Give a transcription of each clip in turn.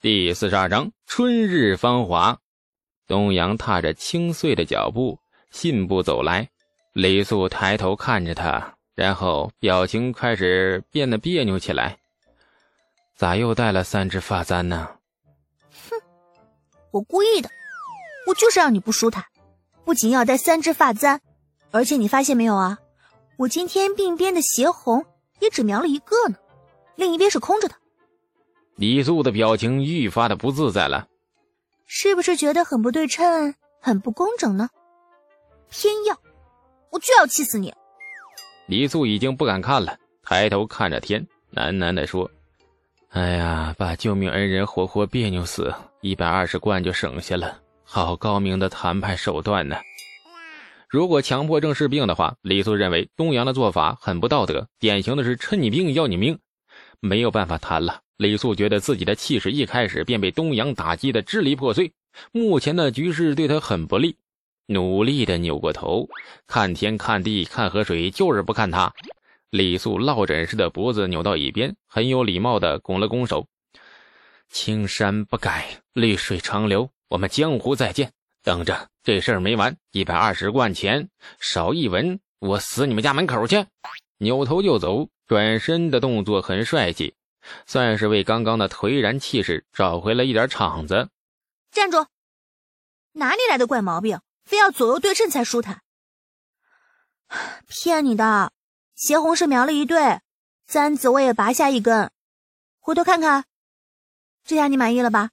第四十二章春日芳华。东阳踏着清碎的脚步，信步走来。李素抬头看着他，然后表情开始变得别扭起来。咋又带了三只发簪呢？哼，我故意的，我就是让你不舒坦。不仅要带三只发簪，而且你发现没有啊？我今天鬓边的斜红也只描了一个呢，另一边是空着的。李素的表情愈发的不自在了，是不是觉得很不对称、很不工整呢？偏要，我就要气死你！李素已经不敢看了，抬头看着天，喃喃的说：“哎呀，把救命恩人活活别扭死，一百二十贯就省下了，好高明的谈判手段呢！如果强迫症是病的话，李素认为东阳的做法很不道德，典型的是趁你病要你命，没有办法谈了。”李素觉得自己的气势一开始便被东阳打击的支离破碎，目前的局势对他很不利，努力的扭过头，看天看地看河水，就是不看他。李素落枕似的脖子扭到一边，很有礼貌的拱了拱手：“青山不改，绿水长流，我们江湖再见。等着，这事儿没完，一百二十贯钱少一文，我死你们家门口去！”扭头就走，转身的动作很帅气。算是为刚刚的颓然气势找回了一点场子。站住！哪里来的怪毛病？非要左右对称才舒坦？骗你的！邪红是苗了一对，簪子我也拔下一根。回头看看，这下你满意了吧？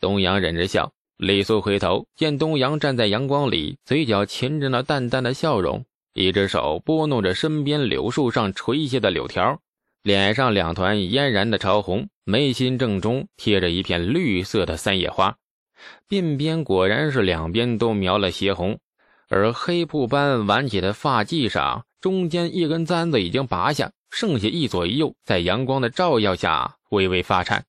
东阳忍着笑。李素回头见东阳站在阳光里，嘴角噙着那淡淡的笑容，一只手拨弄着身边柳树上垂下的柳条。脸上两团嫣然的潮红，眉心正中贴着一片绿色的三叶花，鬓边果然是两边都描了斜红，而黑布般挽起的发髻上，中间一根簪子已经拔下，剩下一左一右，在阳光的照耀下微微发颤，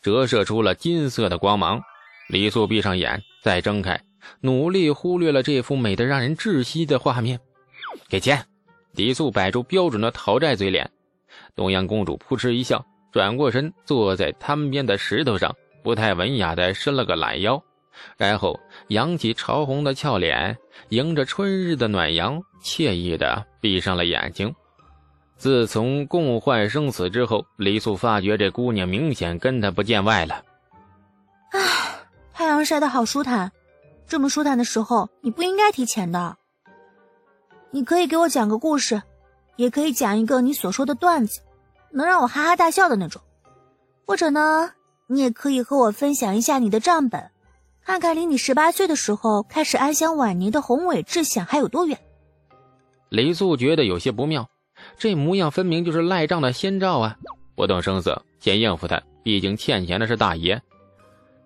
折射出了金色的光芒。李素闭上眼，再睁开，努力忽略了这幅美得让人窒息的画面。给钱！李素摆出标准的讨债嘴脸。东阳公主扑哧一笑，转过身坐在滩边的石头上，不太文雅的伸了个懒腰，然后扬起潮红的俏脸，迎着春日的暖阳，惬意的闭上了眼睛。自从共患生死之后，李素发觉这姑娘明显跟他不见外了。唉，太阳晒得好舒坦，这么舒坦的时候，你不应该提钱的。你可以给我讲个故事。也可以讲一个你所说的段子，能让我哈哈大笑的那种。或者呢，你也可以和我分享一下你的账本，看看离你十八岁的时候开始安享晚年的宏伟志向还有多远。李素觉得有些不妙，这模样分明就是赖账的先兆啊！不动声色，先应付他，毕竟欠钱的是大爷。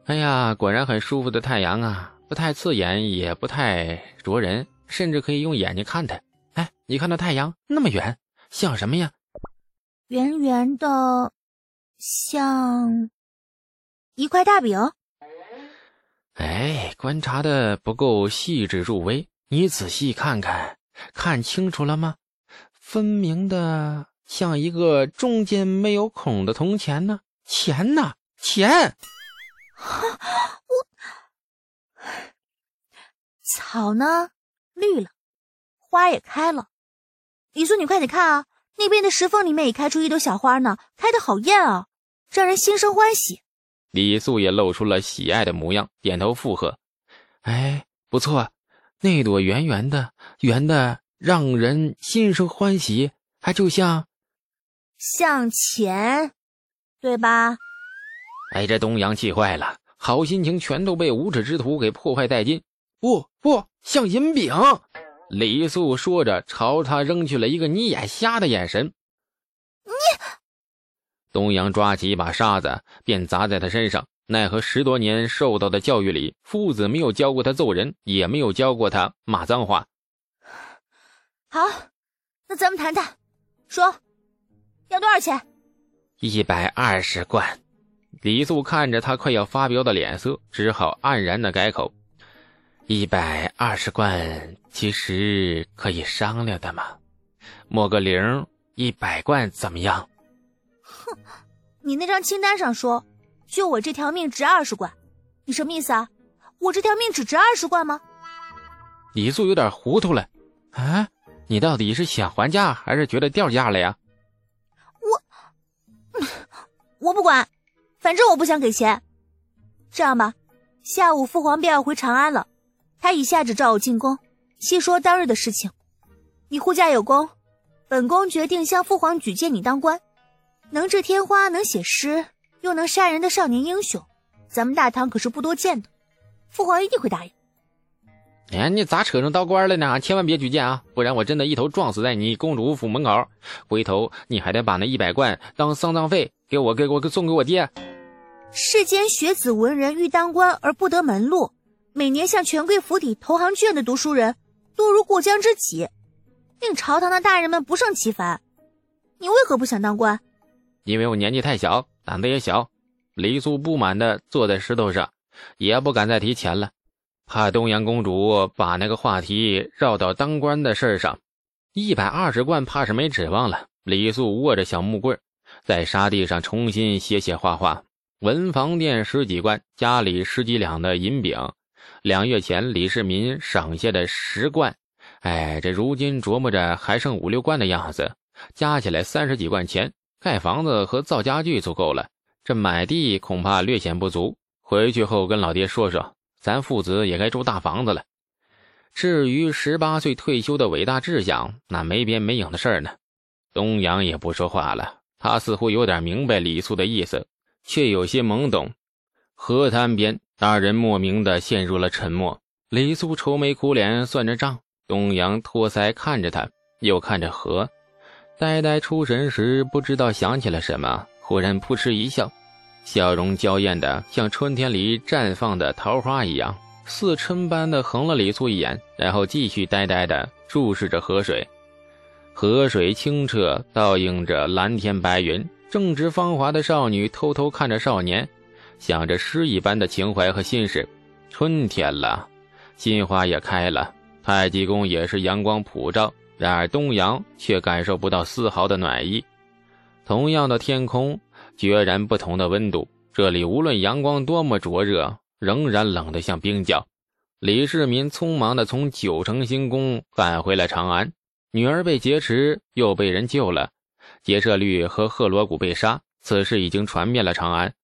哎呀，果然很舒服的太阳啊，不太刺眼，也不太灼人，甚至可以用眼睛看他。哎，你看那太阳那么圆，像什么呀？圆圆的，像一块大饼。哎，观察的不够细致入微，你仔细看看，看清楚了吗？分明的像一个中间没有孔的铜钱呢，钱呢？钱！我 草呢？绿了。花也开了，李素，你快点看啊！那边的石缝里面也开出一朵小花呢，开的好艳啊，让人心生欢喜。李素也露出了喜爱的模样，点头附和：“哎，不错，那朵圆圆的，圆的让人心生欢喜，还就像向前，对吧？”哎，这东阳气坏了，好心情全都被无耻之徒给破坏殆尽。不不，像银饼。李素说着，朝他扔去了一个“你眼瞎”的眼神。你，东阳抓起一把沙子，便砸在他身上。奈何十多年受到的教育里，父子没有教过他揍人，也没有教过他骂脏话。好，那咱们谈谈，说，要多少钱？一百二十贯。李素看着他快要发飙的脸色，只好黯然的改口。一百二十贯，其实可以商量的嘛。抹个零，一百贯怎么样？哼，你那张清单上说，就我这条命值二十贯，你什么意思啊？我这条命只值二十贯吗？李素有点糊涂了，啊，你到底是想还价还是觉得掉价了呀？我，我不管，反正我不想给钱。这样吧，下午父皇便要回长安了，他已下旨召我进宫，细说当日的事情。你护驾有功，本宫决定向父皇举荐你当官。能治天花，能写诗，又能杀人的少年英雄，咱们大唐可是不多见的。父皇一定会答应。哎，你咋扯上当官了呢？千万别举荐啊，不然我真的一头撞死在你公主府门口。回头你还得把那一百贯当丧葬费给我，给我送给我爹。世间学子文人欲当官而不得门路，每年向权贵府邸投行卷的读书人多如过江之鲫，令朝堂的大人们不胜其烦。你为何不想当官？因为我年纪太小，胆子也小。李素不满的坐在石头上。也不敢再提钱了，怕东阳公主把那个话题绕到当官的事儿上。一百二十贯怕是没指望了。李素握着小木棍，在沙地上重新写写画画。文房店十几贯，家里十几两的银饼，两月前李世民赏下的十贯，哎，这如今琢磨着还剩五六贯的样子，加起来三十几贯钱，盖房子和造家具足够了。这买地恐怕略显不足。回去后跟老爹说说，咱父子也该住大房子了。至于十八岁退休的伟大志向，那没边没影的事儿呢。东阳也不说话了，他似乎有点明白李素的意思，却有些懵懂。河滩边，二人莫名的陷入了沉默。李素愁眉苦脸算着账，东阳托腮看着他，又看着河，呆呆出神时，不知道想起了什么，忽然扑哧一笑。笑容娇艳的，像春天里绽放的桃花一样，似春般的横了李素一眼，然后继续呆呆的注视着河水。河水清澈，倒映着蓝天白云。正值芳华的少女偷偷看着少年，想着诗一般的情怀和心事。春天了，新花也开了，太极宫也是阳光普照。然而东阳却感受不到丝毫的暖意。同样的天空。决然不同的温度，这里无论阳光多么灼热，仍然冷得像冰窖。李世民匆忙地从九成新宫赶回了长安，女儿被劫持，又被人救了。劫舍律和赫罗古被杀，此事已经传遍了长安，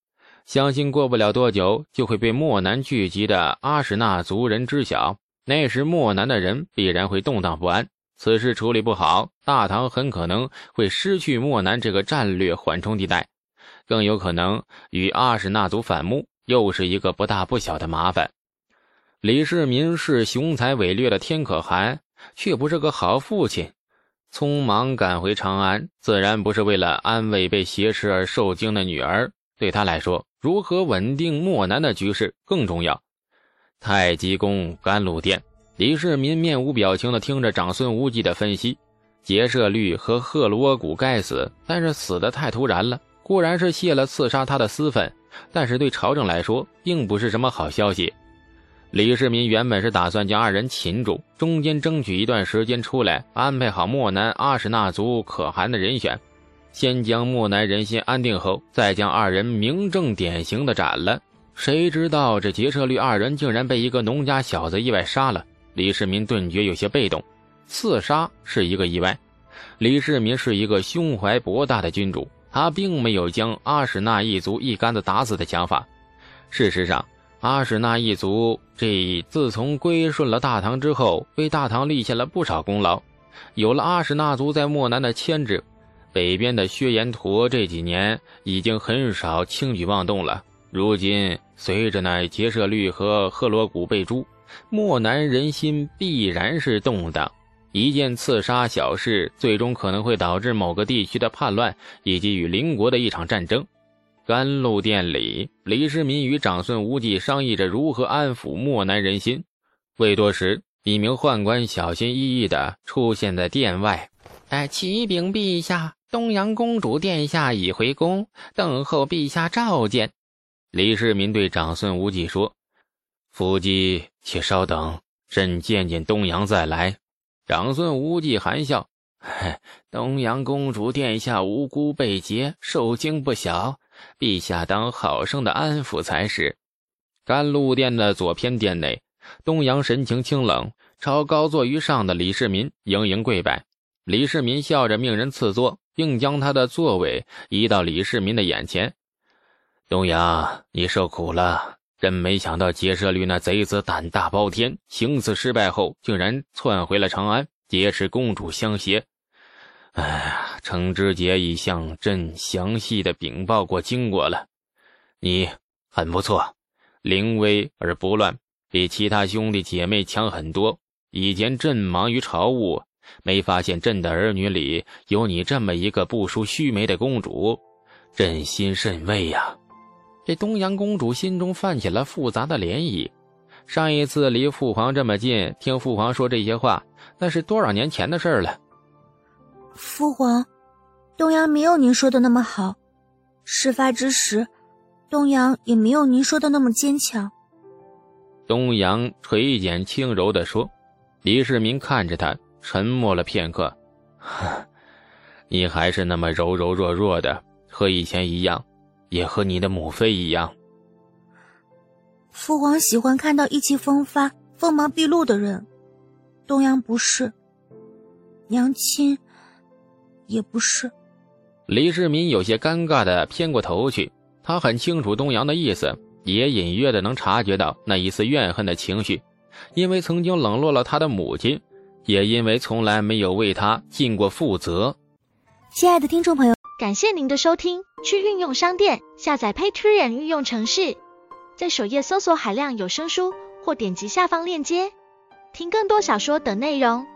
相信过不了多久就会被漠南聚集的阿史那族人知晓。那时漠南的人必然会动荡不安，此事处理不好，大唐很可能会失去漠南这个战略缓冲地带。更有可能与阿史那族反目，又是一个不大不小的麻烦。李世民是雄才伟略的天可汗，却不是个好父亲。匆忙赶回长安，自然不是为了安慰被挟持而受惊的女儿。对他来说，如何稳定漠南的局势更重要。太极宫甘露殿，李世民面无表情地听着长孙无忌的分析。劫舍律和赫罗古该死，但是死得太突然了。固然是泄了刺杀他的私愤，但是对朝政来说并不是什么好消息。李世民原本是打算将二人擒住，中间争取一段时间出来，安排好漠南阿史那族可汗的人选，先将漠南人心安定后，再将二人名正典型的斩了。谁知道这劫舍律二人竟然被一个农家小子意外杀了，李世民顿觉有些被动。刺杀是一个意外，李世民是一个胸怀博大的君主。他并没有将阿史那一族一竿子打死的想法。事实上，阿史那一族这自从归顺了大唐之后，为大唐立下了不少功劳。有了阿史那族在漠南的牵制，北边的薛延陀这几年已经很少轻举妄动了。如今，随着那劫舍律和赫罗古被诛，漠南人心必然是动荡。一件刺杀小事，最终可能会导致某个地区的叛乱，以及与邻国的一场战争。甘露殿里，李世民与长孙无忌商议着如何安抚漠南人心。未多时，一名宦官小心翼翼地出现在殿外：“哎，启禀陛下，东阳公主殿下已回宫，等候陛下召见。”李世民对长孙无忌说：“伏击，且稍等，朕见见东阳再来。”长孙无忌含笑：“东阳公主殿下无辜被劫，受惊不小，陛下当好生的安抚才是。甘露殿的左偏殿内，东阳神情清冷，朝高坐于上的李世民盈盈跪拜。李世民笑着命人赐座，并将他的座位移到李世民的眼前。东阳，你受苦了。真没想到劫舍律那贼子胆大包天，行刺失败后，竟然窜回了长安，劫持公主相携。哎呀，程知节已向朕详细的禀报过经过了。你很不错。临危而不乱，比其他兄弟姐妹强很多。以前朕忙于朝务，没发现朕的儿女里有你这么一个不输须眉的公主，朕心甚慰呀。这东阳公主心中泛起了复杂的涟漪。上一次离父皇这么近，听父皇说这些话，那是多少年前的事了。父皇，东阳没有您说的那么好。事发之时。东阳也没有您说的那么坚强。东阳垂眼轻柔地说：“李世民看着他，沉默了片刻。你还是那么柔柔弱弱的，和以前一样，也和你的母妃一样。父皇喜欢看到意气风发、锋芒毕露的人，东阳不是，娘亲也不是。”李世民有些尴尬的偏过头去。他很清楚东阳的意思，也隐约的能察觉到那一丝怨恨的情绪，因为曾经冷落了他的母亲，也因为从来没有为他尽过负责。亲爱的听众朋友，感谢您的收听，去运用商店下载 Patreon 运用城市，在首页搜索海量有声书，或点击下方链接听更多小说等内容。